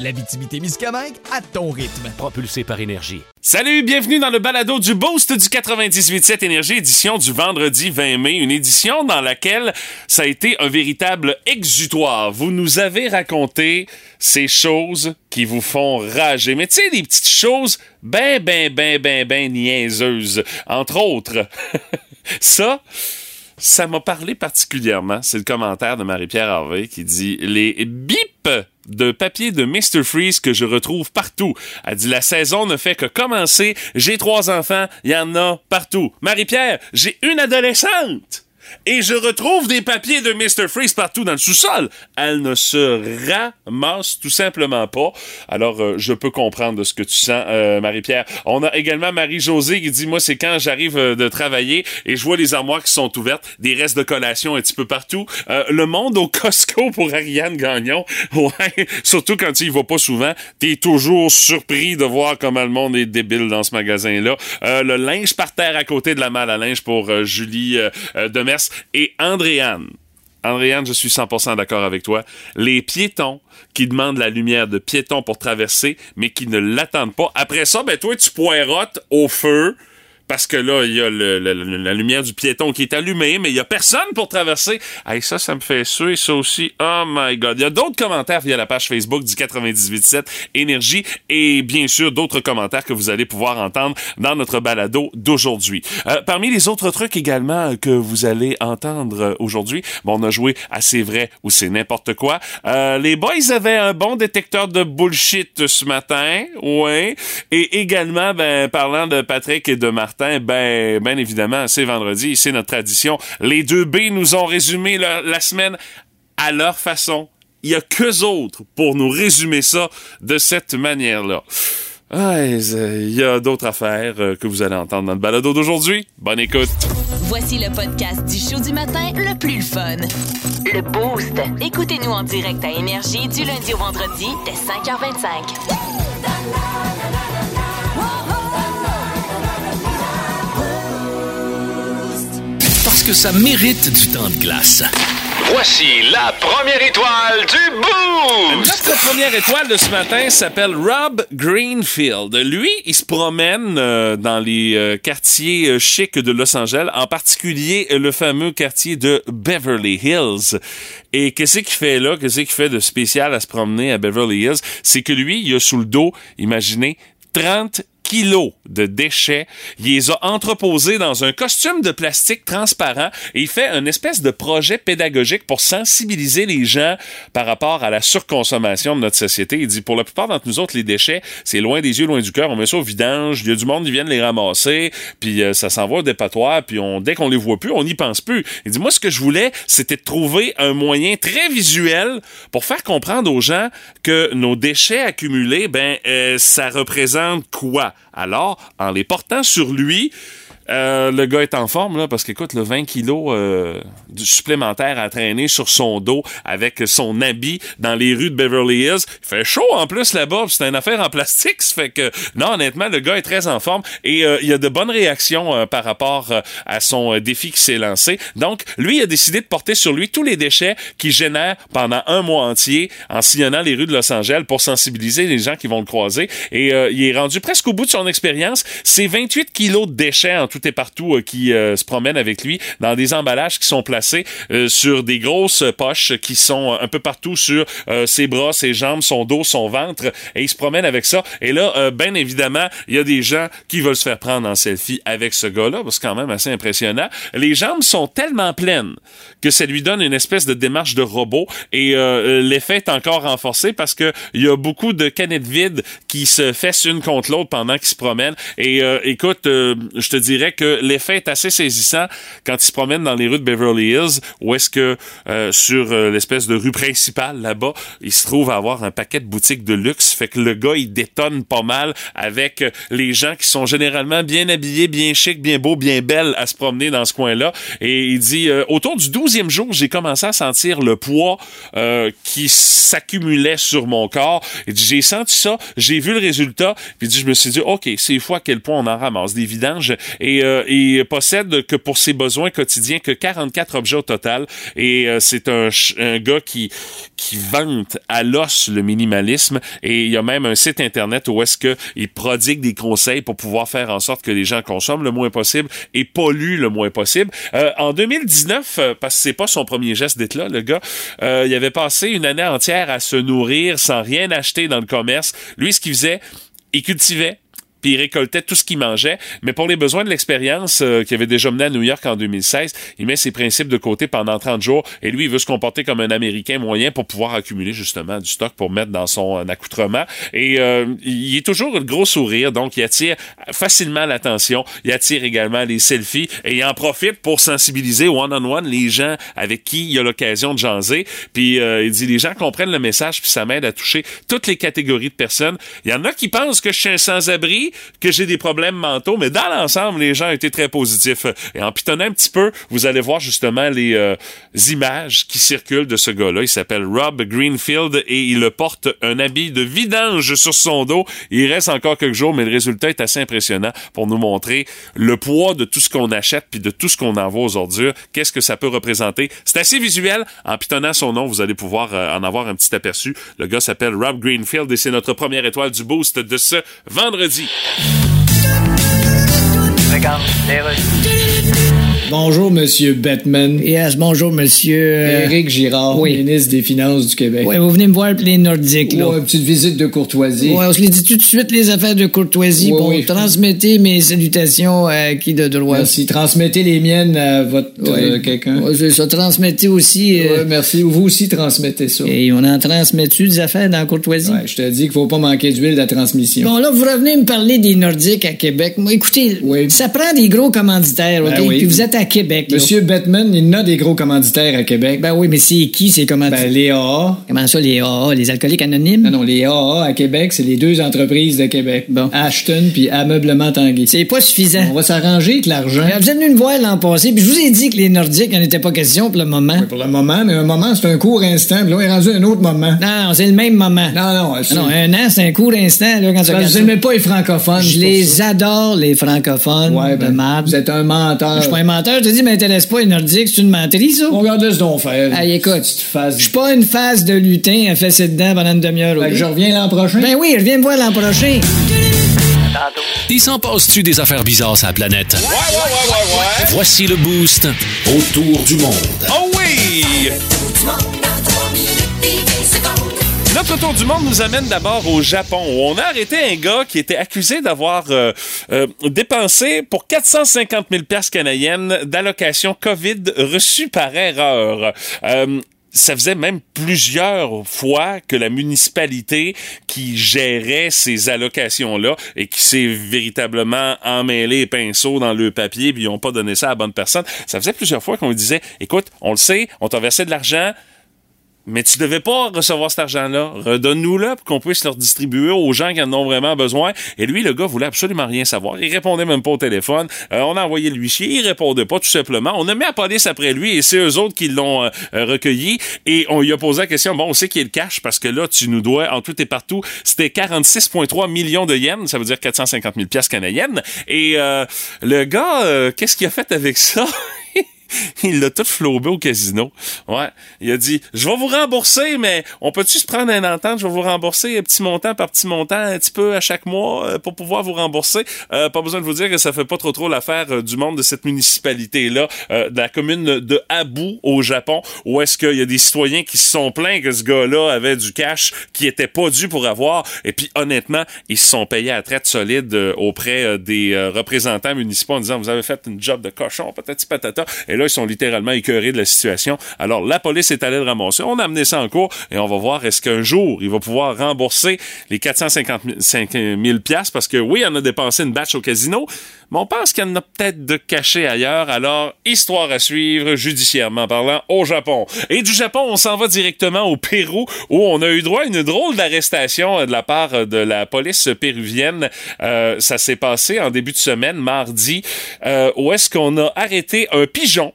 L'Abitibi-Témiscamingue à ton rythme. propulsé par énergie. Salut, bienvenue dans le balado du Boost du 98.7 Énergie, édition du vendredi 20 mai, une édition dans laquelle ça a été un véritable exutoire. Vous nous avez raconté ces choses qui vous font rager. Mais tu sais, des petites choses ben, ben, ben, ben, ben niaiseuses. Entre autres, ça... Ça m'a parlé particulièrement. C'est le commentaire de Marie-Pierre Harvey qui dit les bips de papier de Mr. Freeze que je retrouve partout. Elle dit la saison ne fait que commencer. J'ai trois enfants, il y en a partout. Marie-Pierre, j'ai une adolescente. Et je retrouve des papiers de Mr. Freeze partout dans le sous-sol. Elle ne se ramasse tout simplement pas. Alors, euh, je peux comprendre de ce que tu sens, euh, Marie-Pierre. On a également Marie-Josée qui dit, moi, c'est quand j'arrive euh, de travailler et je vois les armoires qui sont ouvertes, des restes de collation un petit peu partout. Euh, le monde au Costco pour Ariane Gagnon. Ouais, surtout quand tu y vas pas souvent, t'es toujours surpris de voir comment le monde est débile dans ce magasin-là. Euh, le linge par terre à côté de la malle à linge pour Julie euh, et Andréane. Andréane, je suis 100% d'accord avec toi. Les piétons qui demandent la lumière de piéton pour traverser, mais qui ne l'attendent pas. Après ça, ben toi, tu poirotes au feu. Parce que là, il y a le- le- la lumière du piéton qui est allumée, mais il y a personne pour traverser. Hey, ça, ça me fait suer, ça aussi. Oh my God. Il y a d'autres commentaires via la page Facebook du 98.7 Énergie et bien sûr d'autres commentaires que vous allez pouvoir entendre dans notre balado d'aujourd'hui. Euh, parmi les autres trucs également que vous allez entendre aujourd'hui, bon, on a joué à C'est vrai ou c'est n'importe quoi. Euh, les boys avaient un bon détecteur de bullshit ce matin, ouais. Et également, ben, parlant de Patrick et de Martin, ben, ben évidemment, c'est vendredi, c'est notre tradition. Les deux B nous ont résumé la, la semaine à leur façon. Il y a qu'eux autres pour nous résumer ça de cette manière-là. Ah, Il y a d'autres affaires euh, que vous allez entendre dans le balado d'aujourd'hui. Bonne écoute. Voici le podcast du show du matin le plus fun. Le Boost. Écoutez-nous en direct à Énergie du lundi au vendredi dès 5h25. Que ça mérite du temps de glace. Voici la première étoile du Boost! Notre première étoile de ce matin s'appelle Rob Greenfield. Lui, il se promène euh, dans les euh, quartiers euh, chics de Los Angeles, en particulier euh, le fameux quartier de Beverly Hills. Et qu'est-ce qu'il fait là? Qu'est-ce qu'il fait de spécial à se promener à Beverly Hills? C'est que lui, il a sous le dos, imaginez, 30 kilos de déchets. Il les a entreposés dans un costume de plastique transparent et il fait une espèce de projet pédagogique pour sensibiliser les gens par rapport à la surconsommation de notre société. Il dit, pour la plupart d'entre nous autres, les déchets, c'est loin des yeux, loin du cœur. On met ça au vidange. Il y a du monde qui vient les ramasser, puis euh, ça s'envoie au dépotoir, puis on, dès qu'on les voit plus, on n'y pense plus. Il dit, moi, ce que je voulais, c'était de trouver un moyen très visuel pour faire comprendre aux gens que nos déchets accumulés, ben, euh, ça représente quoi? Alors, en les portant sur lui, euh, le gars est en forme, là, parce qu'écoute, le 20 kilos euh, du supplémentaire à traîner sur son dos avec son habit dans les rues de Beverly Hills. Il fait chaud en plus là-bas, c'est une affaire en plastique. Ça fait que, non, honnêtement, le gars est très en forme et euh, il a de bonnes réactions euh, par rapport euh, à son défi qui s'est lancé. Donc, lui, il a décidé de porter sur lui tous les déchets qu'il génère pendant un mois entier en sillonnant les rues de Los Angeles pour sensibiliser les gens qui vont le croiser. Et il est rendu presque au bout de son expérience. C'est 28 kilos de déchets en tout et partout euh, qui euh, se promènent avec lui dans des emballages qui sont placés euh, sur des grosses poches qui sont un peu partout sur ses bras, ses jambes, son dos, son ventre. Et il se promène avec ça. Et là, bien évidemment, il y a des gens qui veulent se faire prendre en selfie avec ce gars-là, c'est quand même assez impressionnant. Les jambes sont tellement pleines que ça lui donne une espèce de démarche de robot. Et l'effet est encore renforcé parce que il y a beaucoup de canettes vides qui se fessent une contre l'autre pendant qu'ils se promènent. Et écoute, je te dirais que l'effet est assez saisissant quand il se promène dans les rues de Beverly Hills, où est-ce que euh, sur euh, l'espèce de rue principale là-bas, il se trouve à avoir un paquet de boutiques de luxe, fait que le gars il détonne pas mal avec euh, les gens qui sont généralement bien habillés, bien chic, bien beaux, bien belles à se promener dans ce coin-là. Et il dit autour du 12e jour, j'ai commencé à sentir le poids qui s'accumulait sur mon corps. Il dit j'ai senti ça, j'ai vu le résultat, puis dit je me suis dit OK, c'est fois à quel point on en ramasse des vidanges il possède que pour ses besoins quotidiens que 44 objets au total et c'est un, un gars qui qui vante à l'os le minimalisme et il y a même un site internet où est-ce que il prodigue des conseils pour pouvoir faire en sorte que les gens consomment le moins possible et polluent le moins possible. Euh, en 2019, euh, parce que c'est pas son premier geste d'être là, le gars, euh, il avait passé une année entière à se nourrir sans rien acheter dans le commerce. Lui, ce qu'il faisait, il cultivait, puis il récoltait tout ce qu'il mangeait. Mais pour les besoins de l'expérience euh, qu'il avait déjà mené à New York en 2016, il met ses principes de côté pendant 30 jours et lui, il veut se comporter comme un Américain moyen pour pouvoir accumuler justement du stock pour mettre dans son euh, accoutrement. Et euh, il est toujours le gros sourire, donc il attire facilement l'attention. Il attire également les selfies et il en profite pour sensibiliser one-on-one les gens avec qui il a l'occasion de jaser. Puis il dit, les gens comprennent le message, puis ça m'aide à toucher toutes les catégories de personnes. Il y en a qui pensent que je suis un sans-abri, que j'ai des problèmes mentaux, mais dans l'ensemble, les gens ont été très positifs. Et en pitonnant un petit peu, vous allez voir justement les euh, images qui circulent de ce gars-là. Il s'appelle Rob Greenfield et il porte un habit de vidange sur son dos. Il reste encore quelques jours, mais le résultat est assez impressionnant pour nous montrer le poids de tout ce qu'on achète puis de tout ce qu'on envoie aux ordures. Qu'est-ce que ça peut représenter? C'est assez visuel. En pitonnant son nom, vous allez pouvoir euh, en avoir un petit aperçu. Le gars s'appelle Rob Greenfield et c'est notre première étoile du boost de ce vendredi. we Taylor. Bonjour, Monsieur Batman. Yes, bonjour, Monsieur... euh, Éric Girard, oui. ministre des Finances du Québec. Ouais, vous venez me voir les Nordiques, là. Ouais, une petite visite de courtoisie. Ouais, on se les dit tout de suite, les affaires de courtoisie. Ouais, bon, oui. transmettez mes salutations à qui de droit. Merci. Transmettez les miennes à votre euh, quelqu'un. Ouais, c'est ça. Transmettez aussi... euh, merci. Vous aussi transmettez ça. Et on en transmet-tu des affaires dans la courtoisie? Je te dis qu'il faut pas manquer d'huile de la transmission. Bon, là, vous revenez me parler des Nordiques à Québec. Moi, écoutez, Oui. ça prend des gros commanditaires, OK? Ben oui. Puis vous êtes à Québec, là. Monsieur Batman, il a des gros commanditaires à Québec. Ben oui, mais c'est qui ces commanditaires? Ben, les AA. Comment ça, les AA, les alcooliques anonymes? Non, non, les AA à Québec, c'est les deux entreprises de Québec. Bon. Ashton puis Ameublement Tanguy. C'est pas suffisant. On va s'arranger avec l'argent. Euh, Vous êtes venu me voir l'an passé, puis je vous ai dit que les Nordiques, il n'en était pas question pour le moment. Oui, pour le moment, mais un moment, c'est un court instant. Puis là, on est rendu à un autre moment. Non, non, c'est le même moment. Non, non, c'est... Non, un an, c'est un court instant, là, quand ça. vous n'aimez pas les francophones. Je les ça. adore, les francophones Ouais, ben, de vous êtes un menteur. Je suis pas un menteur, je te dis, m'intéresse pas les Nordiques, c'est une menterie, ça. On regarde ce donc faire. Hey, écoute, je suis pas une phase de lutin à fesser dedans pendant une demi-heure. Fait ok? que je reviens l'an prochain. Ben oui, reviens me voir l'an prochain. Il s'en passe-tu des affaires bizarres sur la planète? Voici le boost autour du monde. Oh oui! Notre tour du monde nous amène d'abord au Japon, où on a arrêté un gars qui était accusé d'avoir euh, euh, dépensé pour 450 000 piastres canadiennes d'allocations COVID reçues par erreur. Euh, ça faisait même plusieurs fois que la municipalité qui gérait ces allocations-là et qui s'est véritablement emmêlé les pinceaux dans le papier puis ils n'ont pas donné ça à la bonne personne. Ça faisait plusieurs fois qu'on lui disait, écoute, on le sait, on t'a versé de l'argent, mais tu devais pas recevoir cet argent-là. Redonne-nous-le pour qu'on puisse le redistribuer aux gens qui en ont vraiment besoin. Et lui, le gars, voulait absolument rien savoir. Il répondait même pas au téléphone. Euh, on a envoyé l'huissier. Il répondait pas, tout simplement. On a mis la police après lui et c'est eux autres qui l'ont euh, euh, recueilli. Et on lui a posé la question, bon, on sait qu'il le cash parce que là, tu nous dois en tout et partout. C'était 46,3 millions de yens. Ça veut dire 450 000 piastres canadiennes. Et euh, le gars, qu'est-ce qu'il a fait avec ça? Il l'a tout flobé au casino. Ouais. Il a dit, je vais vous rembourser, mais on peut-tu se prendre un entente? Je vais vous rembourser petit montant par petit montant, un petit peu à chaque mois euh, pour pouvoir vous rembourser. Euh, pas besoin de vous dire que ça fait pas trop trop l'affaire euh, du monde de cette municipalité-là, de la commune de Abu au Japon, où est-ce qu'il y a des citoyens qui se sont plaints que ce gars-là avait du cash qui était pas dû pour avoir. Et puis, honnêtement, ils se sont payés à traite solide auprès des représentants municipaux en disant, vous avez fait une job de cochon, patati patata. Là, ils sont littéralement écœurés de la situation. Alors, la police est allée le ramasser. On a amené ça en cours et on va voir est-ce qu'un jour, il va pouvoir rembourser les 450 000 piastres parce que oui, on a dépensé une batch au casino, mais on pense qu'il y en a peut-être de cachés ailleurs. Alors, histoire à suivre, judiciairement parlant, au Japon. Et du Japon, on s'en va directement au Pérou, où on a eu droit à une drôle d'arrestation de la part de la police péruvienne. Euh, ça s'est passé en début de semaine, mardi, euh, où est-ce qu'on a arrêté un pigeon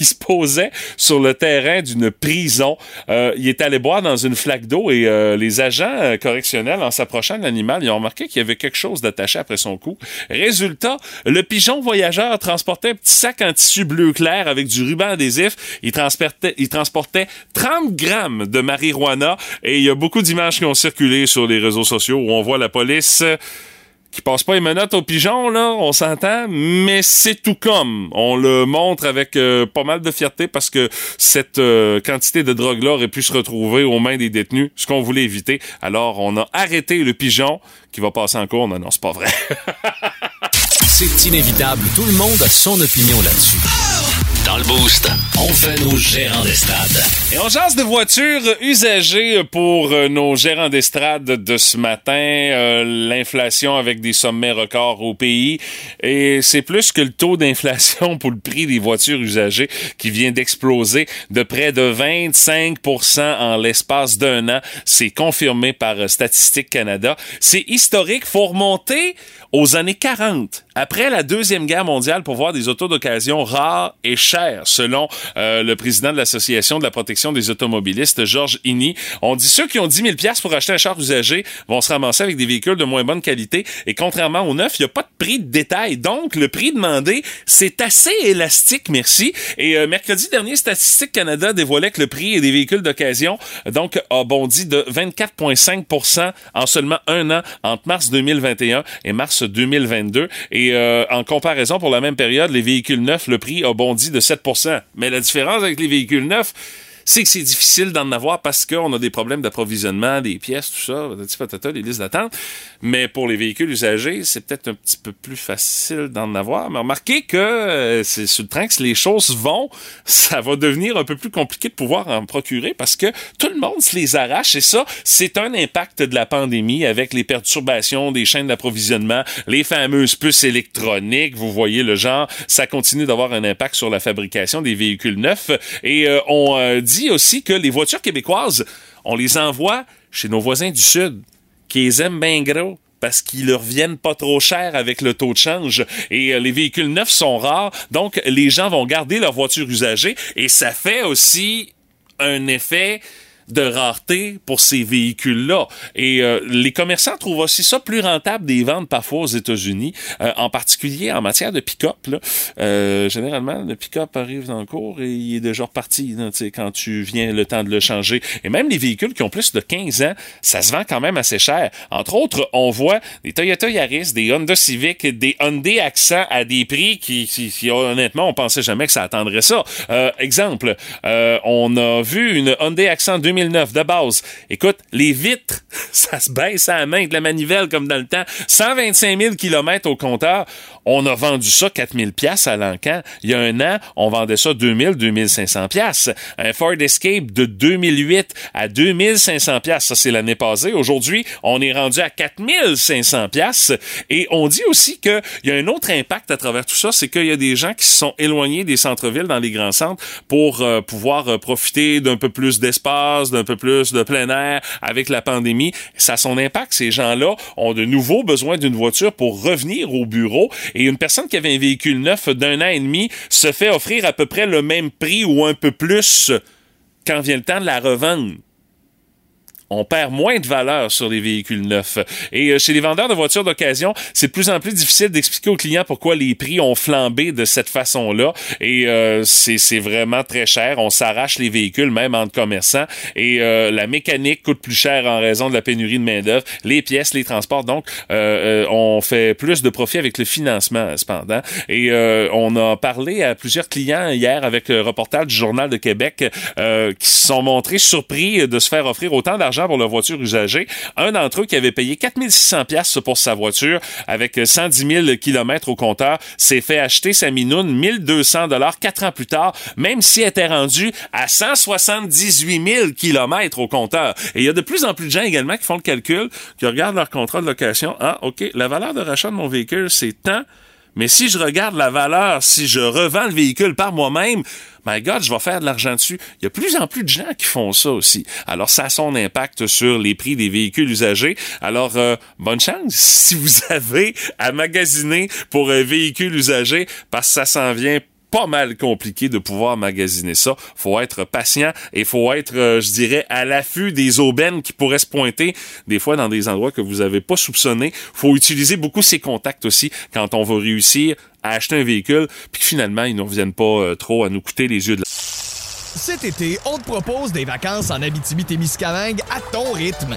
qui se posait sur le terrain d'une prison. Euh, il est allé boire dans une flaque d'eau et euh, les agents euh, correctionnels, en s'approchant de l'animal, ils ont remarqué qu'il y avait quelque chose d'attaché après son cou. Résultat, le pigeon voyageur transportait un petit sac en tissu bleu clair avec du ruban adhésif. Il transportait, il transportait 30 grammes de marijuana et il y a beaucoup d'images qui ont circulé sur les réseaux sociaux où on voit la police qui passe pas les menottes aux pigeons, là, on s'entend, mais c'est tout comme. On le montre avec euh, pas mal de fierté parce que cette euh, quantité de drogue-là aurait pu se retrouver aux mains des détenus, ce qu'on voulait éviter. Alors, on a arrêté le pigeon qui va passer en cours. Non, non, c'est pas vrai. c'est inévitable. Tout le monde a son opinion là-dessus. Dans le boost, on fait nos gérants d'estrade. Et on jase de voitures usagées pour euh, nos gérants d'estrade de ce matin. Euh, l'inflation avec des sommets records au pays. Et c'est plus que le taux d'inflation pour le prix des voitures usagées qui vient d'exploser de près de 25% en l'espace d'un an. C'est confirmé par Statistique Canada. C'est historique. Faut remonter aux années 40, après la Deuxième Guerre mondiale, pour voir des autos d'occasion rares et chères, selon euh, le président de l'Association de la protection des automobilistes, Georges Inni. On dit ceux qui ont 10 000 pour acheter un char usagé vont se ramasser avec des véhicules de moins bonne qualité. Et contrairement au neuf, il n'y a pas de prix de détail. Donc, le prix demandé, c'est assez élastique, merci. Et euh, mercredi dernier, Statistique Canada dévoilait que le prix des véhicules d'occasion, donc, a bondi de 24,5% en seulement un an, entre mars 2021 et mars 2022. Et euh, en comparaison, pour la même période, les véhicules neufs, le prix a bondi de 7% Mais la différence avec les véhicules neufs, c'est que c'est difficile d'en avoir parce qu'on a des problèmes d'approvisionnement, des pièces, tout ça, patata, les listes d'attente. Mais pour les véhicules usagés, c'est peut-être un petit peu plus facile d'en avoir. Mais remarquez que euh, c'est sur le train que les choses vont, ça va devenir un peu plus compliqué de pouvoir en procurer parce que tout le monde se les arrache et ça, c'est un impact de la pandémie avec les perturbations des chaînes d'approvisionnement, les fameuses puces électroniques, vous voyez le genre, ça continue d'avoir un impact sur la fabrication des véhicules neufs et euh, on euh, dit aussi que les voitures québécoises, on les envoie chez nos voisins du Sud qui les aiment bien gros parce qu'ils leur viennent pas trop cher avec le taux de change. Et euh, les véhicules neufs sont rares donc les gens vont garder leur voiture usagée et ça fait aussi un effet de rareté pour ces véhicules-là. Et euh, les commerçants trouvent aussi ça plus rentable des ventes parfois aux États-Unis, euh, en particulier en matière de pick-up. Euh, généralement, le pick-up arrive dans le cours et il est déjà reparti quand tu viens le temps de le changer. Et même les véhicules qui ont plus de 15 ans, ça se vend quand même assez cher. Entre autres, on voit des Toyota Yaris, des Honda Civic, des Hyundai Accent à des prix qui, qui, honnêtement, on pensait jamais que ça attendrait ça. exemple, on a vu une Hyundai Accent 2000 de base. Écoute, les vitres, ça se baisse à la main de la manivelle comme dans le temps. 125 000 km au compteur. On a vendu ça 4000 pièces à l'encan. Il y a un an, on vendait ça 2000, 2500 pièces. Un Ford Escape de 2008 à 2500 pièces, ça c'est l'année passée. Aujourd'hui, on est rendu à 4500 pièces et on dit aussi qu'il y a un autre impact à travers tout ça, c'est qu'il y a des gens qui se sont éloignés des centres-villes dans les grands centres pour euh, pouvoir euh, profiter d'un peu plus d'espace, d'un peu plus de plein air avec la pandémie. Ça a son impact. Ces gens-là ont de nouveau besoin d'une voiture pour revenir au bureau et une personne qui avait un véhicule neuf d'un an et demi se fait offrir à peu près le même prix ou un peu plus quand vient le temps de la revendre? On perd moins de valeur sur les véhicules neufs. Et euh, chez les vendeurs de voitures d'occasion, c'est de plus en plus difficile d'expliquer aux clients pourquoi les prix ont flambé de cette façon-là. Et euh, c'est vraiment très cher. On s'arrache les véhicules, même entre commerçants. Et euh, la mécanique coûte plus cher en raison de la pénurie de main-d'œuvre. Les pièces, les transports. Donc, on fait plus de profit avec le financement, cependant. Et on a parlé à plusieurs clients hier avec le reportage du Journal de Québec qui se sont montrés surpris de se faire offrir autant d'argent pour leur voiture usagée. Un d'entre eux qui avait payé 4600 pièces pour sa voiture avec 110 000 kilomètres au compteur s'est fait acheter sa minoune 1200 dollars quatre ans plus tard, même si elle était rendue à 178 000 kilomètres au compteur. Et il y a de plus en plus de gens également qui font le calcul, qui regardent leur contrat de location. Ah, OK, la valeur de rachat de mon véhicule, c'est tant. Mais si je regarde la valeur, si je revends le véhicule par moi-même, my God, je vais faire de l'argent dessus. Il y a plus en plus de gens qui font ça aussi. Alors, ça a son impact sur les prix des véhicules usagés. Alors, euh, bonne chance si vous avez à magasiner pour un véhicule usagé, parce que ça s'en vient pas mal compliqué de pouvoir magasiner ça. Faut être patient et faut être, euh, je dirais, à l'affût des aubaines qui pourraient se pointer des fois dans des endroits que vous avez pas soupçonnés. Faut utiliser beaucoup ses contacts aussi quand on va réussir à acheter un véhicule puis que finalement ils ne reviennent pas euh, trop à nous coûter les yeux de la... Cet été, on te propose des vacances en Abitibi-Témiscamingue à ton rythme.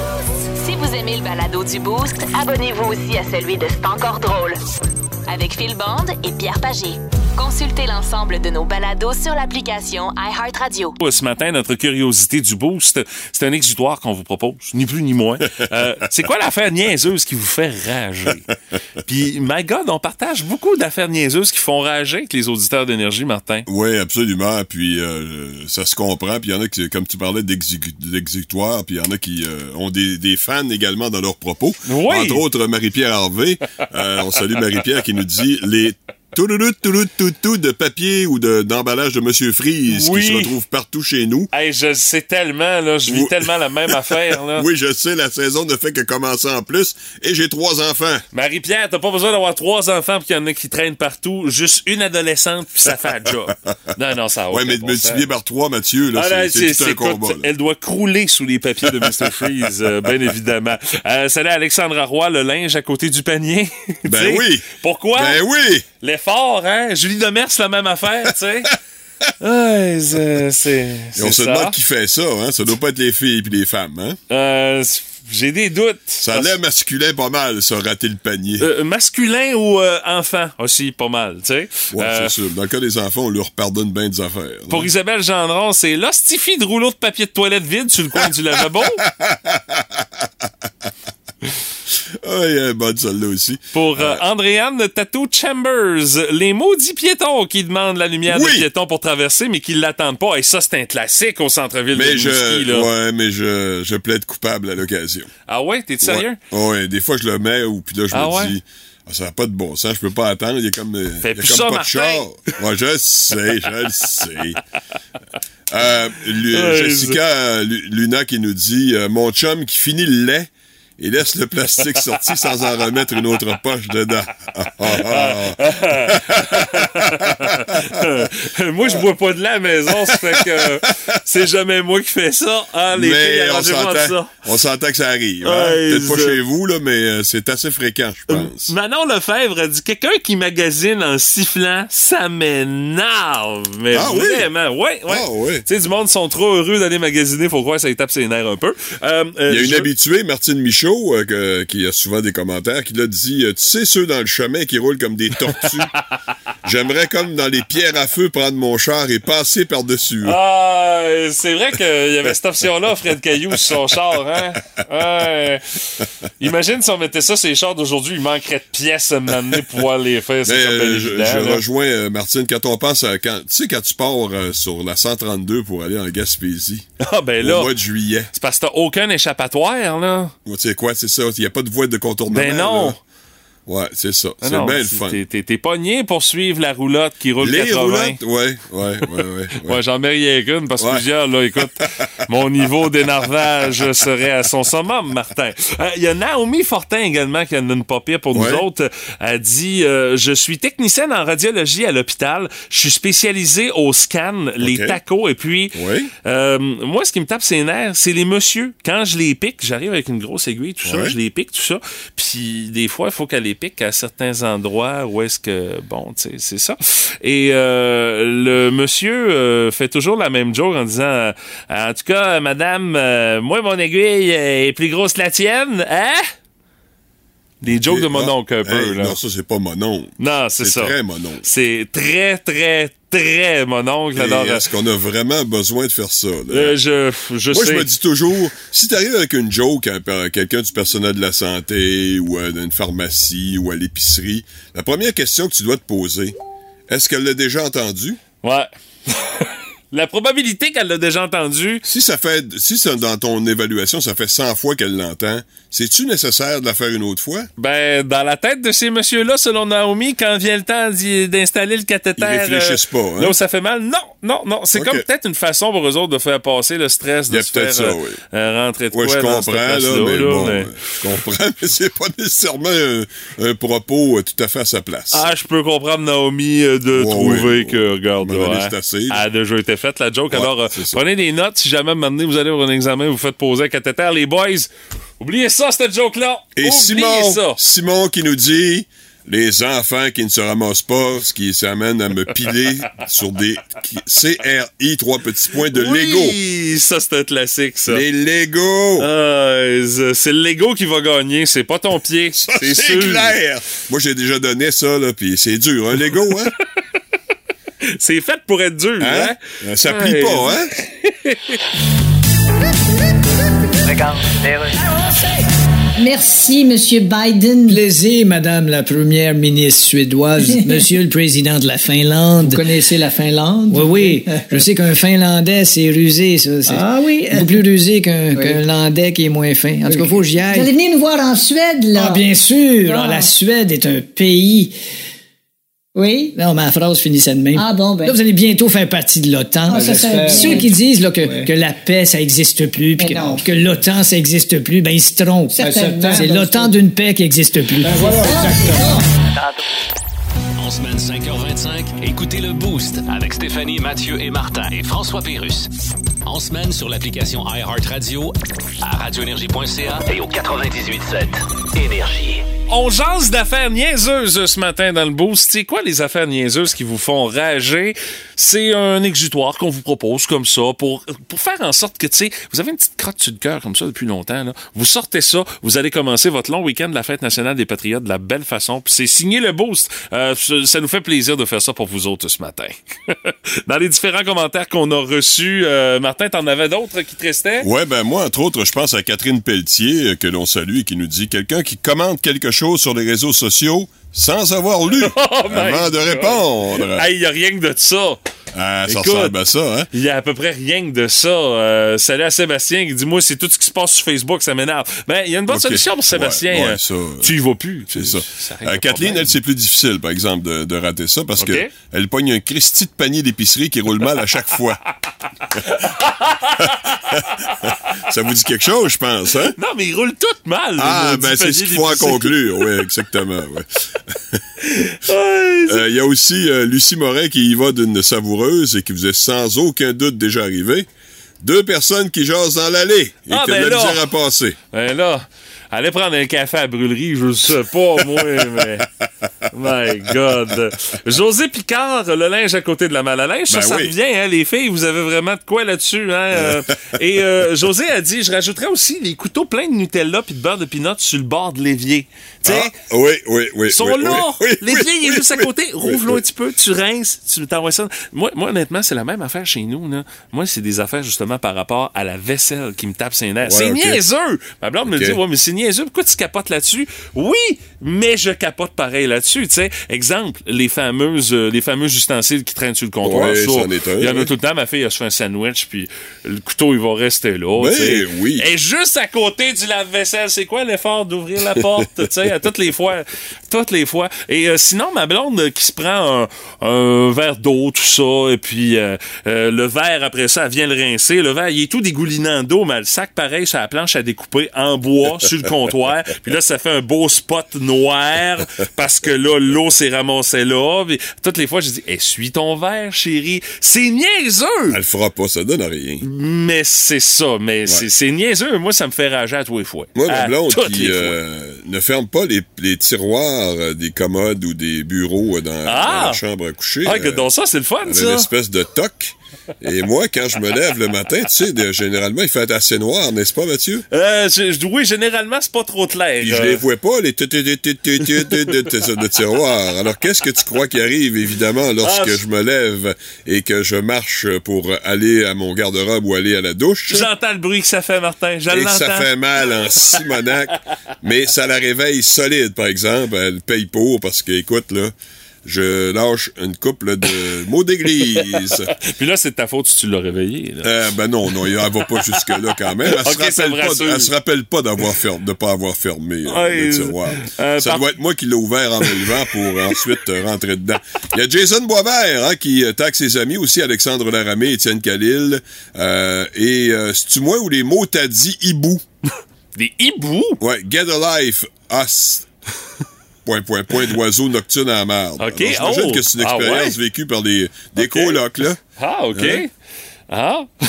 Vous aimez le balado du Boost, abonnez-vous aussi à celui de C'est encore drôle. Avec Phil Bond et Pierre Pagé. Consultez l'ensemble de nos balados sur l'application iHeartRadio. Ce matin, notre curiosité du boost, c'est un exutoire qu'on vous propose, ni plus ni moins. Euh, c'est quoi l'affaire niaiseuse qui vous fait rager? Puis, my God, on partage beaucoup d'affaires niaiseuses qui font rager avec les auditeurs d'énergie, Martin. Oui, absolument. Puis euh, ça se comprend. Puis il y en a qui, comme tu parlais d'exécutoire, puis il y en a qui euh, ont des, des fans également dans leurs propos. Oui. Entre autres, Marie-Pierre Harvey. Euh, on salue Marie-Pierre qui nous dit les toutou de papier ou de- d'emballage de, Monsieur Freeze Oui. qui se retrouve partout chez nous. Hey, je sais tellement, là, je vis Oui. tellement la même affaire, là. Oui, je sais, la saison ne fait que commencer en plus. Et j'ai trois enfants. Marie-Pierre, t'as pas besoin d'avoir trois enfants puis qu'il y en a qui traînent partout. Juste une adolescente puis ça fait un job. Non, non, ça a Ouais, mais bon multiplié par trois, Mathieu, là, Ah, c'est- tout un combat. là. Elle doit crouler sous les papiers de Mr. Freeze, euh, bien évidemment. Euh, salut Alexandra Roy, le linge à côté du panier. Ben oui. Pourquoi? Ben oui! L'effort, hein? Julie Demers, la même affaire, tu sais. Ouais, c'est... Et on se ça. demande qui fait ça, hein? Ça doit pas être les filles et les femmes, hein? Euh, J'ai des doutes. Ça a l'air masculin pas mal, ça, rater le panier. Euh, masculin ou euh, enfant? Aussi, pas mal, tu sais. ouais, Euh, c'est sûr. Dans le cas des enfants, on leur pardonne bien des affaires. Pour Isabelle Gendron, c'est l'hostifie de rouleau de papier de toilette vide sur le coin du lavabo. Ah, il y a un bon de celle-là aussi. Pour euh, Andréane de Tattoo Chambers, les maudits piétons qui demandent la lumière Oui. des piétons pour traverser, mais qui l'attendent pas. Et ça, c'est un classique au centre-ville de Rimouski, je, là. ouais, mais je, je plaide coupable à l'occasion. Ah ouais, t'es sérieux? Ouais. Ouais, des fois, je le mets, ou puis là, je Ah me ouais? dis, ah, ça n'a pas de bon sens, je peux pas attendre, il y a comme, euh, il y a comme ça, pas Martin. de char. Ouais, je sais, je le sais. Euh, Jessica euh, Lu- Luna qui nous dit, euh, mon chum qui finit le lait, et laisse le plastique sorti sans en remettre une autre poche dedans. moi, je bois pas de la maison, ça fait que euh, c'est jamais moi qui fais ça. Ah, les filles, mais ça. on s'entend que ça arrive. hein. Ouais, Peut-être pas chez vous, là, mais euh, c'est assez fréquent, je pense. Manon Lefebvre a dit quelqu'un qui magasine en sifflant, ça m'énerve. Mais Ah oui? vraiment, ouais, ouais. Ah oui. Tu sais, du monde sont trop heureux d'aller magasiner, faut croire que ça les tape ses nerfs un peu. Euh, euh, Il y a une je- habituée, Martine Michaud, euh, que- qui a souvent des commentaires, qui l'a dit euh, Tu sais, ceux dans le chemin qui roulent comme des tortues. J'aimerais, comme dans les pierres à feu, prendre mon char et passer par-dessus. eux. Ah, c'est vrai qu'il y avait cette option-là, Fred Caillou, sur son char, hein? Ouais. Imagine si on mettait ça sur les chars d'aujourd'hui, il manquerait de pièces à m'amener pour pouvoir les faire. Mais, euh, je, évident, je là. rejoins Martine quand on pense à quand tu sais quand tu pars euh, sur la 132 pour aller en Gaspésie Ah, ben au là, mois de juillet. c'est parce que t'as aucun échappatoire, là. Ouais, Tu sais quoi, c'est ça, il n'y a pas de voie de contournement. Ben non. là. Ouais, c'est ça. Ah C'est bien le fun. T'es, pogné pour suivre la roulotte qui roule Les 80. roulottes, ouais, ouais, ouais, ouais. ouais. Ouais, j'en mets rien qu'une parce que Ouais. plusieurs, là, écoute, mon niveau d'énervage serait à son summum, Martin. Euh, Il y a Naomi Fortin également qui a une papier pour nous autres. Elle dit euh, Je suis technicienne en radiologie à l'hôpital. Je suis spécialisée au scan, les tacos. Et puis, Oui. euh, moi, ce qui me tape ses nerfs, c'est les messieurs. Quand je les pique, j'arrive avec une grosse aiguille, tout ça, je les pique, tout ça. Puis, des fois, il faut qu'elle les à certains endroits où est-ce que, bon, c'est ça. Et euh, le monsieur euh, fait toujours la même joke en disant, euh, en tout cas, madame, euh, moi, mon aiguille est plus grosse que la tienne, hein? Des jokes de mon oncle un peu, hey, là. Non, ça, c'est pas mon oncle. Non, c'est C'est ça. très mon oncle. C'est très, très, très mon oncle. Est-ce qu'on a vraiment besoin de faire ça? là? euh, je, je Moi, sais. je me dis toujours, si t'arrives avec une joke à à quelqu'un du personnel de la santé ou à une pharmacie ou à l'épicerie, la première question que tu dois te poser, est-ce qu'elle l'a déjà entendu? Ouais. La probabilité qu'elle l'a déjà entendu, Si ça fait, si ça, dans ton évaluation, ça fait 100 fois qu'elle l'entend, c'est-tu nécessaire de la faire une autre fois? ben, dans la tête de ces messieurs-là, selon Naomi, quand vient le temps d'installer le cathéter. Ils réfléchissent pas, hein? Là où ça fait mal. Non, non, non. C'est comme peut-être une façon pour eux autres de faire passer le stress de se faire peut-être ça, euh, oui. euh, rentrer de Ouais, quoi je dans comprends, là, mais là, bon, mais- euh, je comprends, mais c'est pas nécessairement un, un propos euh, tout à fait à sa place. Ah, je peux comprendre Naomi euh, de Ouais, trouver ouais, que, regarde, là, c'est assez, là. a déjà été faite, la joke. Ouais, Alors, euh, prenez des notes. Si jamais, maintenant, vous allez avoir un examen, vous faites poser un cathéter. Les boys, oubliez ça, cette joke-là. Et oubliez Simon, ça. Simon qui nous dit les enfants qui ne se ramassent pas, ce qui s'amène à me piler sur des CRI trois petits points de Lego. Oui, ça, c'est un classique, ça. Les Lego. Ah, c'est le Lego qui va gagner, c'est pas ton pied. C'est clair. Moi, j'ai déjà donné ça, là, puis c'est dur, un Lego, hein? C'est fait pour être dur, hein? hein? Euh, Ça plie Ouais. pas, hein? Merci, Monsieur Biden. Plaisir, Madame la Première ministre suédoise, Monsieur le Président de la Finlande. Vous connaissez la Finlande? Oui, oui. Je sais qu'un Finlandais, c'est rusé, ça. C'est Ah oui. beaucoup plus rusé qu'un Landais qui est moins fin. En tout cas, faut que j'y Vous allez aille. venir nous voir en Suède, là? Ah, bien sûr. Ah. Ah, la Suède est un pays... Oui? Non, ma phrase finissait de même. Ah bon, ben. Là, vous allez bientôt faire partie de l'OTAN. Ah, a Ceux qui disent là, que, que la paix, ça existe plus, puis Mais que, l'OTAN, ça existe plus, ben ils se trompent. Certainement. C'est l'OTAN d'une paix qui existe plus. En semaine 5h25, écoutez le Boost avec Stéphanie, Mathieu et Martin et François Pérus. En semaine sur l'application iHeartRadio, à radioénergie.ca et au 98.7 Énergie. On jase d'affaires niaiseuses ce matin dans le boost. C'est quoi les affaires niaiseuses qui vous font rager? C'est un exutoire qu'on vous propose comme ça pour, pour faire en sorte que, tu sais, vous avez une petite crotte sur le cœur comme ça depuis longtemps. Là. Vous sortez ça, vous allez commencer votre long week-end de la Fête nationale des Patriotes de la belle façon. Puis c'est signé le boost. Euh, ça nous fait plaisir de faire ça pour vous autres ce matin. dans les différents commentaires qu'on a reçus, euh, Martin, t'en avais d'autres qui te restaient? Ouais, ben moi, entre autres, je pense à Catherine Pelletier, euh, que l'on salue et qui nous dit quelqu'un qui commente quelque chose sur les réseaux sociaux sans avoir lu Oh avant de répondre. Hey, y a rien que de ça. Ah, ça Écoute. ressemble à ça, hein? Il y a à peu près rien que de ça. Euh, salut à Sébastien qui dit Moi, c'est tout ce qui se passe sur Facebook, ça m'énerve. Ben, il y a une bonne solution pour Sébastien. Ouais, ouais, euh, ça, tu y vas plus. C'est ça. Euh, le Kathleen, elle, c'est plus difficile, par exemple, de, de rater ça parce Ok. que elle pogne un Christy de panier d'épicerie qui roule mal à chaque fois. ça vous dit quelque chose, je pense, hein? Non, mais ils roulent toutes mal. Ah, ben c'est ce qu'il faut en conclure. Oui, exactement. Ouais, Euh, Il y a aussi euh, Lucie Morin qui y va d'une savoureuse et qui vous est sans aucun doute déjà arrivé. Deux personnes qui jasent dans l'allée et Ah, qui ont ben de la là. misère à passer. Ben là, allez prendre un café à la brûlerie, je sais pas, moi, mais. My God. José Picard, le linge à côté de la malle à linge, ça, Ben ça oui. revient, hein, les filles, vous avez vraiment de quoi là-dessus, hein. euh. et euh, José a dit, je rajouterais aussi les couteaux pleins de Nutella puis de beurre de pinot sur le bord de l'évier. Tu sais, Ah, oui, oui, oui. Ils sont oui, là! oui, oui, L'évier, oui, il est oui, juste à côté. Rouvre-le un petit peu, tu rinces, tu t'envoies ça. Moi, moi, honnêtement, c'est la même affaire chez nous. Là. Moi, c'est des affaires justement par rapport à la vaisselle qui me tape ses nerfs. Ouais, c'est niaiseux! Ma blonde me dit, ouais, mais c'est niaiseux. Pourquoi tu capotes là-dessus? Oui, mais je capote pareil là-dessus, tu sais. Exemple, les fameuses, euh, les fameux ustensiles qui traînent sur le comptoir. Ouais, Ça, c'en est un, il y en a tout le temps. Ma fille, elle se fait un sandwich, puis le couteau, il va rester là, Ben tu sais. oui. Et juste à côté du lave-vaisselle, c'est quoi l'effort d'ouvrir la porte, tu sais, à toutes les fois. Toutes les fois. Et euh, sinon, ma blonde qui se prend un, un verre d'eau, tout ça, et puis euh, euh, le verre, après ça, elle vient le rincer. Le verre, il est tout dégoulinant d'eau, mais le sac, pareil, sur la planche à découper en bois sur le comptoir. Puis là, ça fait un beau spot noir parce que là, l'eau s'est ramassée là. Puis toutes les fois, je dis, essuie ton verre, chérie. C'est niaiseux! Elle le fera pas, ça donne rien. Mais c'est ça, mais c'est- c'est niaiseux. Moi, ça me fait rager à tous les fois. Moi, ma blonde qui ne ferme pas les, les tiroirs euh, des commodes ou des bureaux euh, dans, Ah! dans la chambre à coucher. Ah, euh, que donc ça, c'est le fun, ça. une espèce de toc. Et moi, quand je me lève le matin, tu sais, de- généralement, il fait assez noir, n'est-ce pas, Mathieu? Euh, je, oui, généralement, c'est pas trop clair. Puis je Euh, les vois pas, les de tiroirs. Alors, qu'est-ce que tu crois qui arrive, évidemment, lorsque Ah, je me lève et que je marche pour aller à mon garde-robe ou aller à la douche? J'entends le bruit que ça fait, Martin. Je Et que ça fait mal en Simonac, mais ça la réveille solide, par exemple. Elle paye pour parce que, écoute, là, je lâche une couple de mots d'église. Puis là, c'est de ta faute si tu l'as réveillé. là. Euh, ben non, non, elle va pas jusque-là quand même. Elle, Ok, se, rappelle pas, elle se rappelle pas d'avoir fermé, de pas avoir fermé euh, Ouais, le tiroir. euh, ça par- doit être moi qui l'ai ouvert en me levant pour ensuite euh, rentrer dedans. Il y a Jason Boisvert hein, qui euh, taxe ses amis aussi, Alexandre Laramé, Étienne Khalil. Euh, et euh, c'est-tu moi ou les mots t'as dit hibou? Des hiboux? Ouais, get a life, us. Point, point, point d'oiseau nocturne à la merde. Ok, Alors, J'imagine oh, que c'est une ah expérience ouais? vécue par des, des colocs, là. Ah, OK. Hein? Ah.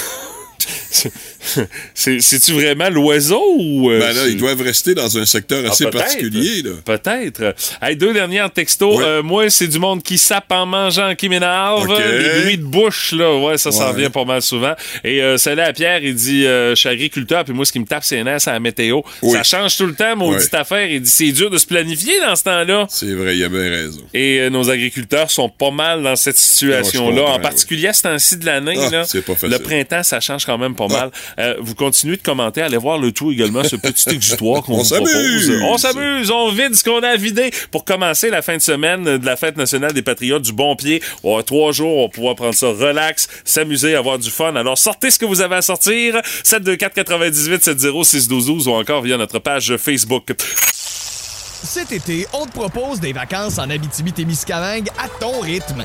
C'est- C'est-tu vraiment l'oiseau ou. euh, Ben là, ils doivent rester dans un secteur Ah, assez peut-être. particulier, là. Peut-être. Hey, deux dernières textos. Ouais. Euh, moi, c'est du monde qui sape en mangeant, qui m'énerve. Les bruits de bouche, là, ouais, ça, Ouais. revient pas mal souvent. Et euh, celle-là à Pierre, il dit, euh, je suis agriculteur, puis moi, ce qui me tape, c'est nerfs, c'est la météo. Oui. Ça change tout le temps, mon Ouais. affaire. Il dit, c'est dur de se planifier dans ce temps-là. C'est vrai, il a bien raison. Et euh, nos agriculteurs sont pas mal dans cette situation-là, en particulier à ce temps-ci de l'année. Ah, là. pas facile. Le printemps, ça change quand même pas Ah. mal. Euh, vous continuez de commenter, allez voir le tout également, ce petit exutoire qu'on On vous propose. s'amuse. On s'amuse, on vide ce qu'on a à vider. Pour commencer la fin de semaine de la fête nationale des patriotes du bon pied, on va avoir trois jours, on va pouvoir prendre ça relax, s'amuser, avoir du fun. Alors sortez ce que vous avez à sortir, 724 98 70 612 ou encore via notre page Facebook. Cet été, on te propose des vacances en Abitibi-Témiscamingue à ton rythme.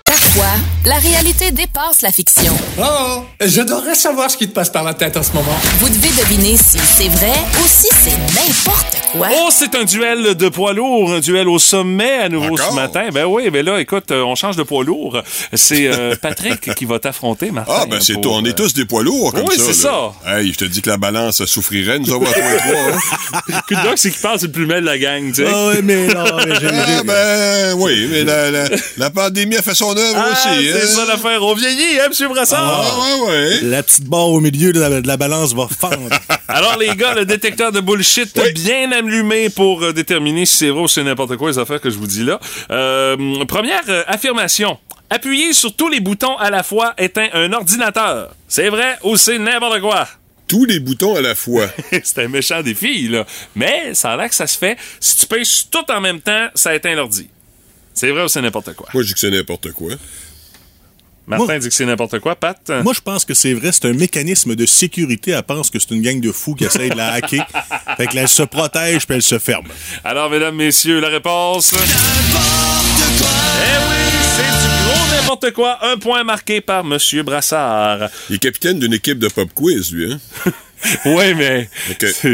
Parfois, la réalité dépasse la fiction. Oh, j'adorerais savoir ce qui te passe par la tête en ce moment. Vous devez deviner si c'est vrai ou si c'est n'importe quoi. Oh, c'est un duel de poids lourd, un duel au sommet à nouveau Encore? ce matin. Ben oui, ben là, écoute, euh, on change de poids lourd. C'est euh, Patrick qui va t'affronter, Martin. Ah, ben c'est pour, tout. On euh, est tous des poids lourds comme Oui, ça. c'est là. Hey, je te dis que la balance ça souffrirait, nous avoir trois et trois. Hein? Coup de doc, c'est qui parle, c'est le plus mal de la gang, tu sais. Ah oui, mais non, mais j'ai- Ah, ben oui, mais la, la, la pandémie a fait son œuvre Ah, aussi. c'est hein? ça l'affaire. On vieillit, hein, M. Brassard? Ah, ouais, ouais. La petite barre au milieu de la, de la balance va fendre. Alors, les gars, le détecteur de bullshit Oui. bien allumé pour euh, déterminer si c'est vrai ou si c'est n'importe quoi, les affaires que je vous dis là. Euh, première euh, affirmation. Appuyer sur tous les boutons à la fois éteint un ordinateur. C'est vrai ou c'est n'importe quoi? Tous les boutons à la fois. c'est un méchant défi, là. Mais ça a l'air que ça se fait. Si tu pèses tout en même temps, ça éteint l'ordi. C'est vrai ou c'est n'importe quoi? Moi, je dis que c'est n'importe quoi. Martin Moi- dit que c'est n'importe quoi. Pat? Moi, je pense que c'est vrai. C'est un mécanisme de sécurité. Elle pense que c'est une gang de fous qui essayent de la hacker. Fait que là, elle se protège puis elle se ferme. Alors, mesdames, messieurs, la réponse. Eh oui, c'est du gros n'importe quoi. Un point marqué par Monsieur Brassard. Il est capitaine d'une équipe de pop quiz, lui. Hein? Oui, mais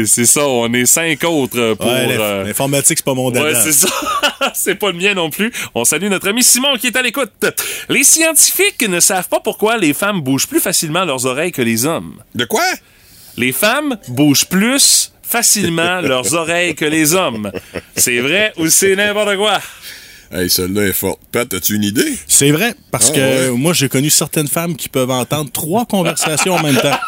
c'est ça. On est cinq autres pour. Ouais, euh, L'informatique, c'est pas mon dada. Ouais, c'est ça. c'est pas le mien non plus. On salue notre ami Simon qui est à l'écoute. Les scientifiques ne savent pas pourquoi les femmes bougent plus facilement leurs oreilles que les hommes. De quoi? Les femmes bougent plus facilement leurs oreilles que les hommes. C'est vrai ou c'est n'importe quoi? Hey, celle-là est forte. Pat, as-tu une idée? C'est vrai, parce Ah, que ouais. moi, j'ai connu certaines femmes qui peuvent entendre trois conversations en même temps.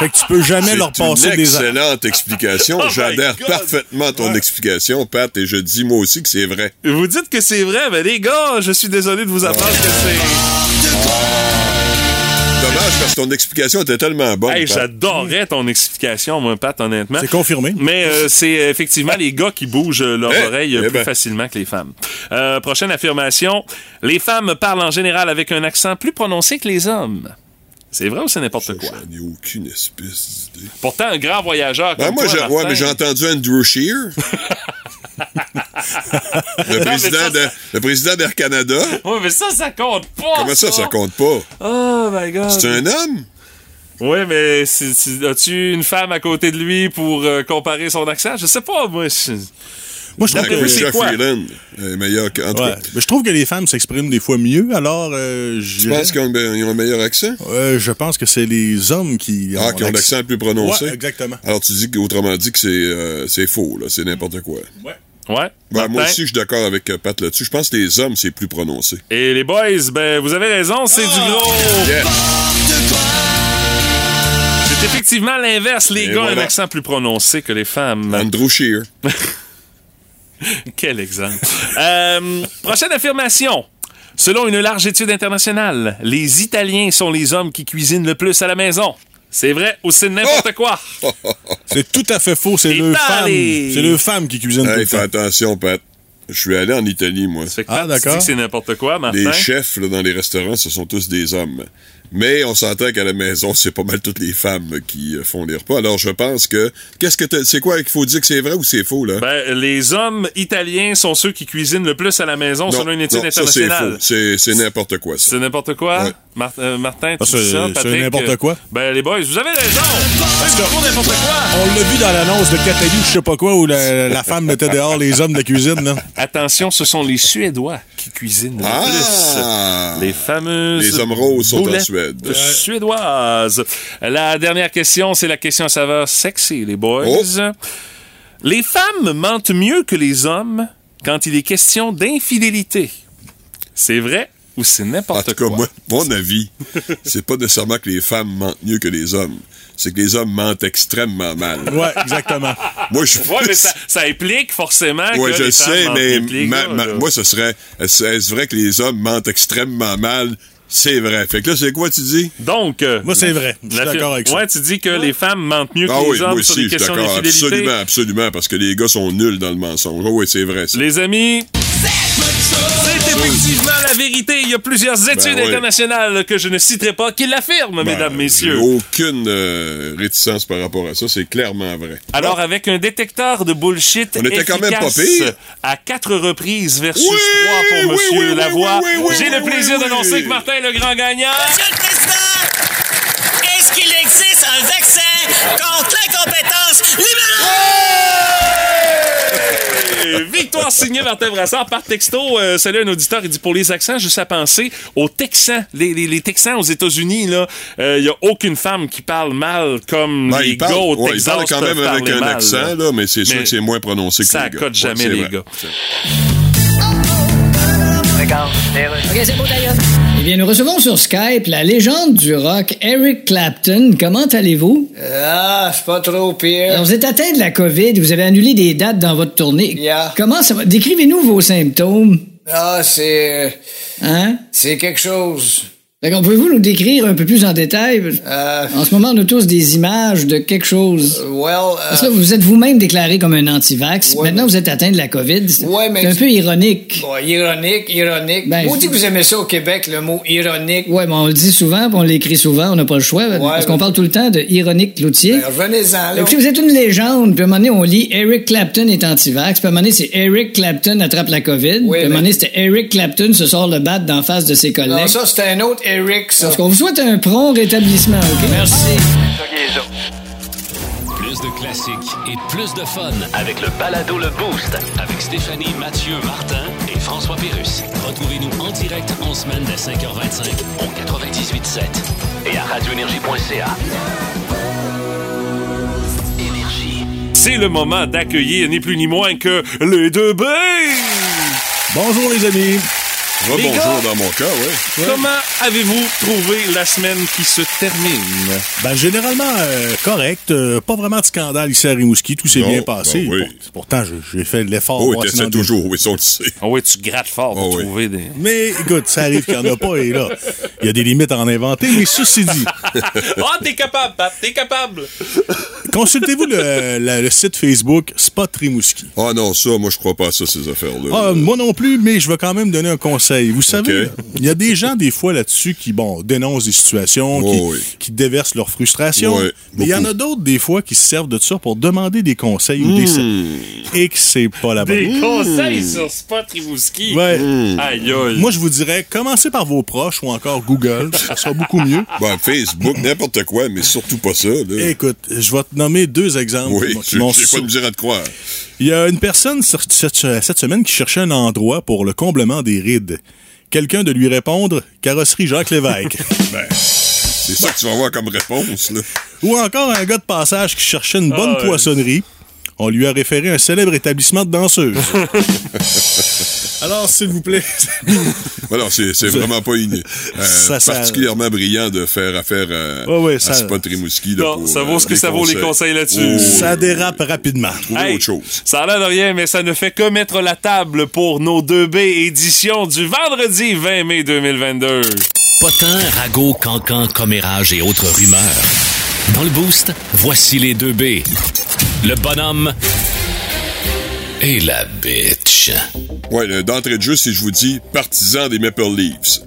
Fait que tu peux jamais leur C'est une passer des... excellente explication. Oh J'adhère parfaitement à ton explication, Pat, et je dis moi aussi que c'est vrai. Vous dites que c'est vrai, mais les gars, je suis désolé de vous apprendre que c'est... Dommage parce que ton explication était tellement bonne. Hey, j'adorais ton explication, moi, Pat, honnêtement. C'est confirmé. Mais euh, c'est euh, effectivement les gars qui bougent euh, leurs Eh, oreilles eh plus ben. facilement que les femmes. Euh, prochaine affirmation. Les femmes parlent en général avec un accent plus prononcé que les hommes. C'est vrai ou c'est n'importe quoi? J'en ai aucune espèce d'idée. Pourtant, un grand voyageur comme Ben, moi, toi, ouais, mais j'ai entendu Andrew Shear. le, président ça, de, le président d'Air Canada. Ouais, mais ça, ça compte pas! Comment ça, ça compte pas? Oh my God! C'est un homme? Oui, mais as-tu une femme à côté de lui pour euh, comparer son accent? Je sais pas, moi. je- Moi, je trouve que... vous, c'est Christophe quoi? Freeland est meilleur que. En tout Ouais. cas, Mais je trouve que les femmes s'expriment des fois mieux, alors euh, je tu penses qu'ils ont, un- ils ont un meilleur accent? Euh, je pense que c'est les hommes qui Ah, qui ont l'accent le plus prononcé? Ouais, exactement. Alors, tu dis qu'autrement dit que c'est, euh, c'est faux, là. C'est n'importe quoi. Ouais. Ben, moi aussi, je suis d'accord avec euh, Pat là-dessus. Je pense que les hommes, c'est plus prononcé. Et les boys, ben, vous avez raison, c'est du gros. Yeah. C'est effectivement l'inverse. Les Et gars ont voilà. un accent plus prononcé que les femmes. Andrew Shear. Quel exemple. Euh, prochaine affirmation. Selon une large étude internationale, les Italiens sont les hommes qui cuisinent le plus à la maison. C'est vrai ou c'est n'importe quoi? C'est tout à fait faux. C'est le femme. C'est le femme qui cuisine tout Hey, le fais temps. attention, Pat. Je suis allé en Italie, moi. Fait que Ah, d'accord. c'est n'importe quoi, Martin. Les chefs là, dans les restaurants, ce sont tous des hommes. Mais on s'entend qu'à la maison, c'est pas mal toutes les femmes qui euh, font les repas. Alors je pense que. Qu'est-ce que t'as- c'est quoi qu'il faut dire que c'est vrai ou c'est faux, là? Ben, les hommes italiens sont ceux qui cuisinent le plus à la maison selon une étude non, internationale. C'est, c'est n'importe quoi, ça. C'est n'importe quoi? Ouais. Mar- euh, Martin, tu Ah, dis c'est- ça, Patrick? n'importe quoi. Ben, les boys, vous avez raison! C'est n'importe quoi! On l'a vu dans l'annonce de Catalou, je sais pas quoi, où la, la femme mettait dehors les hommes de cuisine. Là. Attention, ce sont les Suédois qui cuisinent le Ah! plus. Les fameuses. Les hommes roses sont en Suède. Suédoises. La dernière question, c'est la question à saveur sexy, les boys. Oh. Les femmes mentent mieux que les hommes quand il est question d'infidélité. C'est vrai? Ou c'est En n'importe tout cas, quoi? moi, mon avis, c'est pas nécessairement que les femmes mentent mieux que les hommes. C'est que les hommes mentent extrêmement mal. Ouais, exactement. Moi, je Ouais, mais ça, ça implique forcément Ouais, que je les sais, mais les ma- ma- là. moi, ce serait. Est-ce vrai que les hommes mentent extrêmement mal? C'est vrai. Fait que là, c'est quoi tu dis? Donc, euh, Moi, c'est vrai. Je suis d'accord avec ça. Ouais, tu dis que les femmes mentent mieux que Ah les oui, hommes moi sur aussi, les je suis questions d'accord. d'infidélité. Absolument, absolument, parce que les gars sont nuls dans le mensonge. Oh, oui, c'est vrai. ça. Les amis, c'est effectivement la vérité. Il y a plusieurs études oui. internationales que je ne citerai pas qui l'affirment, mesdames, Ben, messieurs. J'ai aucune euh, réticence par rapport à ça. C'est clairement vrai. Alors, avec un détecteur de bullshit On était quand même pas pire. à quatre reprises versus Oui, trois pour oui, Monsieur oui, Lavoie, oui, oui, j'ai oui, le plaisir oui, d'annoncer oui. que Martin est le grand gagnant. Monsieur le Président, est-ce qu'il existe un vaccin contre l'incompétence Euh, Victoire signée Martin Brassard par texto. Euh, salut un auditeur, il dit pour les accents, juste à penser aux Texans. Les, les, les Texans aux États-Unis, là, il y a aucune femme qui parle mal comme Ben, les gars au ouais, il Texas parle quand même avec un mal, accent, là, mais c'est sûr Mais que c'est moins prononcé que ça les gars. accote jamais, Ouais, c'est les vrai. gars. OK, c'est bon d'ailleurs. Eh bien, nous recevons sur Skype la légende du rock, Eric Clapton. Comment allez-vous? Ah, c'est pas trop pire. Alors, vous êtes atteint de la COVID, vous avez annulé des dates dans votre tournée. Yeah. Comment ça va? Décrivez-nous vos symptômes. Ah, c'est. Hein? C'est quelque chose. D'accord, pouvez-vous nous décrire un peu plus en détail? Euh, En ce moment, on a tous des images de quelque chose. well. Parce que euh, là, vous êtes vous-même déclaré comme un anti-vax. Ouais, Maintenant, vous êtes atteint de la COVID. C'est Ouais, mais- c'est un peu ironique. bon, ironique, ironique. Ben, Vous dites que vous aimez ça au Québec, le mot ironique. Ouais, mais on le dit souvent, puis on l'écrit souvent, on n'a pas le choix. parce qu'on parle tout le temps de ironique Cloutier. Ben, revenez-en, là. Écoutez, vous êtes une légende. Puis à un moment donné, on lit Eric Clapton est anti-vax. Puis à un moment donné, c'est Eric Clapton attrape la COVID. puis à un moment donné, c'était Eric Clapton se sort le bat d'en face de ses collègues. Non, ça, c'était un autre Eric, ça. Parce qu'on vous souhaite un prompt rétablissement, OK? Merci. Plus de classiques et plus de fun avec le balado Le Boost avec Stéphanie, Mathieu, Martin et François Pérus. Retrouvez-nous en direct en semaine dès 5h25 au 98.7 et à radioénergie.ca. Énergie. C'est le moment d'accueillir ni plus ni moins que les deux B. Bonjour les amis. Les gars, dans mon cas, ouais. Comment avez-vous trouvé la semaine qui se termine? Ben, généralement, euh, correct. Euh, pas vraiment de scandale ici à Rimouski. Tout s'est bien passé. ben oui. Pour- pourtant, j'ai fait l'effort. Oh, oui, a toujours, oui, ça, on le sait. Ah oui, tu grattes fort pour Ah oui. trouver des... Mais écoute, ça arrive qu'il n'y en a pas. Et là, il y a des limites à en inventer. Mais ceci dit, Ah, t'es capable, Pat, t'es capable! consultez-vous le site Facebook Spot Rimouski. Ah non, ça, moi, je crois pas à ça, ces affaires-là. Ah, moi non plus, mais je vais quand même donner un conseil. Vous savez, il y a des gens, des fois, là-dessus, qui, bon, dénoncent des situations, Oh, qui, oui. qui déversent leur frustration. Mais il y en a d'autres, des fois, qui se servent de ça pour demander des conseils ou des... Hmm. Et que c'est pas la bonne. Des conseils sur Spot Rimouski. Ouais. Aïe, aïe. Moi, je vous dirais, commencez par vos proches ou encore Google. Ça sera beaucoup mieux. Bon, Facebook, n'importe quoi, mais surtout pas ça, là. Écoute, je vais te nommer deux exemples Oui, j'ai m'ont j'ai pas de misère à te croire. Il y a une personne cette, semaine qui cherchait un endroit pour le comblement des rides. Quelqu'un de lui répondre Carrosserie Jacques Lévesque. Ben, c'est ça que tu vas avoir comme réponse, là. Ou encore un gars de passage qui cherchait une bonne Ah poissonnerie. On lui a référé un célèbre établissement de danseuses. Alors, s'il vous plaît. Voilà, c'est c'est vraiment pas une, euh, Ça, ça- particulièrement brillant de faire affaire à, Ouais, ouais, à ça- Spot Rimouski. Là, Non, pour, ça vaut euh, ce que ça vaut, les conseils là-dessus. Oh, ça dérape rapidement. Trouver Hey, autre chose. Ça a l'air de rien, mais ça ne fait que mettre la table pour nos 2B éditions du vendredi 20 mai 2022. Potin, ragots, cancans, commérages et autres rumeurs. Dans le boost, voici les deux B. Le bonhomme et la bitch. Ouais, d'entrée de jeu, si je vous dis partisan des Maple Leafs.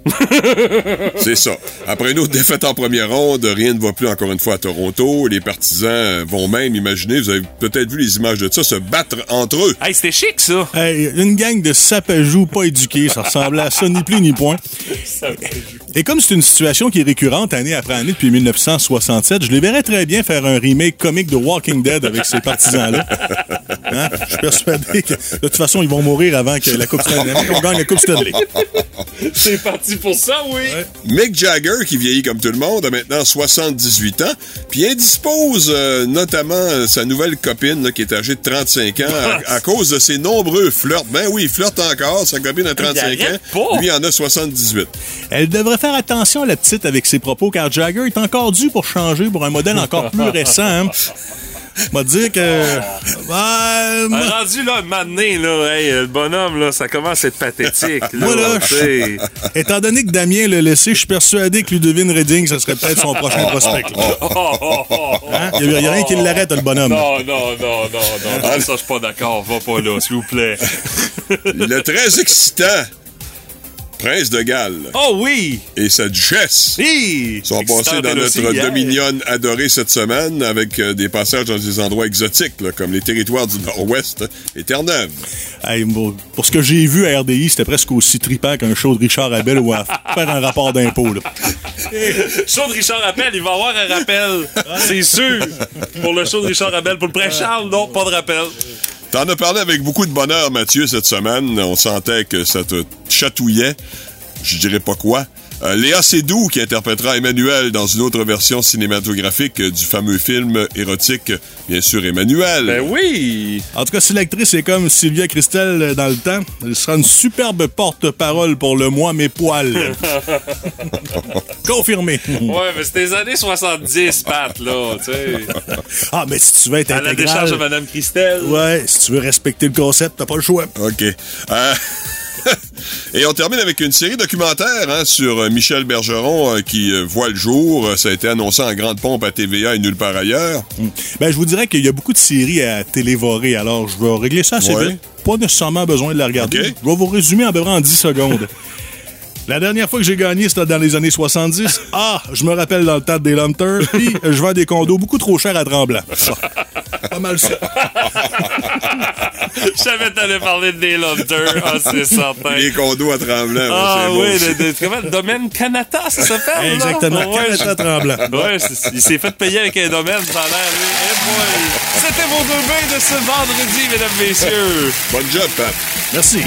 c'est ça. Après une autre défaite en première ronde, rien ne va plus encore une fois à Toronto. Les partisans vont même, imaginez, vous avez peut-être vu les images de ça, se battre entre eux. Hey, c'était chic, ça. Hey, une gang de sapajous pas éduqués, ça ressemblait à ça, ni plus ni point. Et comme c'est une situation qui est récurrente année après année depuis 1967, je les verrais très bien faire un remake comique de Walking Dead avec ces partisans-là. Hein? Je suis persuadé que de toute façon, ils vont mourir avant que la Coupe Stanley, qu'on gagne la Coupe Stanley. C'est parti pour ça, oui. Mick Jagger, qui vieillit comme tout le monde, a maintenant 78 ans, puis indispose euh, notamment euh, sa nouvelle copine, là, qui est âgée de 35 ans, à, à cause de ses nombreux flirts. Ben oui, il flirte encore, sa copine a 35 Il arrête ans, pas. lui en a 78. Elle devrait faire attention, la petite, avec ses propos, car Jagger est encore dû pour changer pour un modèle encore plus récent. Hein? M'a dire que... Ah, rendu là, donné, là, hey, le bonhomme, là, ça commence à être pathétique. Là, Moi, là. Étant donné que Damien l'a laissé, je suis persuadé que Ludovine Redding, ça serait peut-être son prochain prospect. Oh, oh, oh. Hein? Il n'y a, rien qui l'arrête, le bonhomme. Non, non, non, non, non, non, ça, je suis pas d'accord. Va pas là, s'il vous plaît. Le très excitant prince de Galles Oh oui! et sa duchesse Hi! sont passés dans notre aussi, hier. Dominion adoré cette semaine avec euh, des passages dans des endroits exotiques, là, comme les territoires du Nord-Ouest et Terre-Neuve. Hey, pour ce que j'ai vu à RDI, c'était presque aussi trippant qu'un show de Richard Abel ou à faire un rapport d'impôt. là. Show de Richard Appel, il va y avoir un rappel. C'est sûr. Pour le show de Richard Appel. Pour le prince Charles, non, pas de rappel. T'en as parlé avec beaucoup de bonheur, Mathieu, cette semaine. On sentait que ça te chatouillait. Je dirais pas quoi. Euh, Léa Seydoux, qui interprétera Emmanuel dans une autre version cinématographique euh, du fameux film érotique, bien sûr, Emmanuel. Ben oui! En tout cas, si l'actrice est comme Sylvia Christel euh, dans le temps, elle sera une superbe porte-parole pour le moi mes poils. Confirmé. Ouais, mais c'était les années 70, Pat, là, tu sais. Ah, mais si tu veux être À la décharge de Madame Christelle. Ouais, si tu veux respecter le concept, t'as pas le choix. OK. Euh, Et on termine avec une série documentaire hein, sur euh, Michel Bergeron euh, qui euh, voit le jour. Ça a été annoncé en grande pompe à TVA et nulle part ailleurs. Ben, je vous dirais qu'il y a beaucoup de séries à télévorer, alors je vais régler ça assez Ouais. vite. Pas nécessairement besoin de la regarder. Ok. Je vais vous résumer à peu près en 10 secondes. La dernière fois que j'ai gagné, c'était dans les années 70. Ah, je me rappelle dans le temps des Lumpters, puis je vends des condos beaucoup trop chers à Tremblant. Ah, pas mal ça. Je savais que t'allais parler de des Lunters. Ah, c'est certain. Les condos à Tremblant. Ah oui, le, le- comment, le domaine Canada, ça s'appelle? là? Exactement, Ouais, Canada Tremblant. Ouais, il s'est fait payer avec un domaine, ça a l'air. lui. Eh boy. C'était vos deux bains de ce vendredi, mesdames, messieurs. Bonne job, Pat. Merci.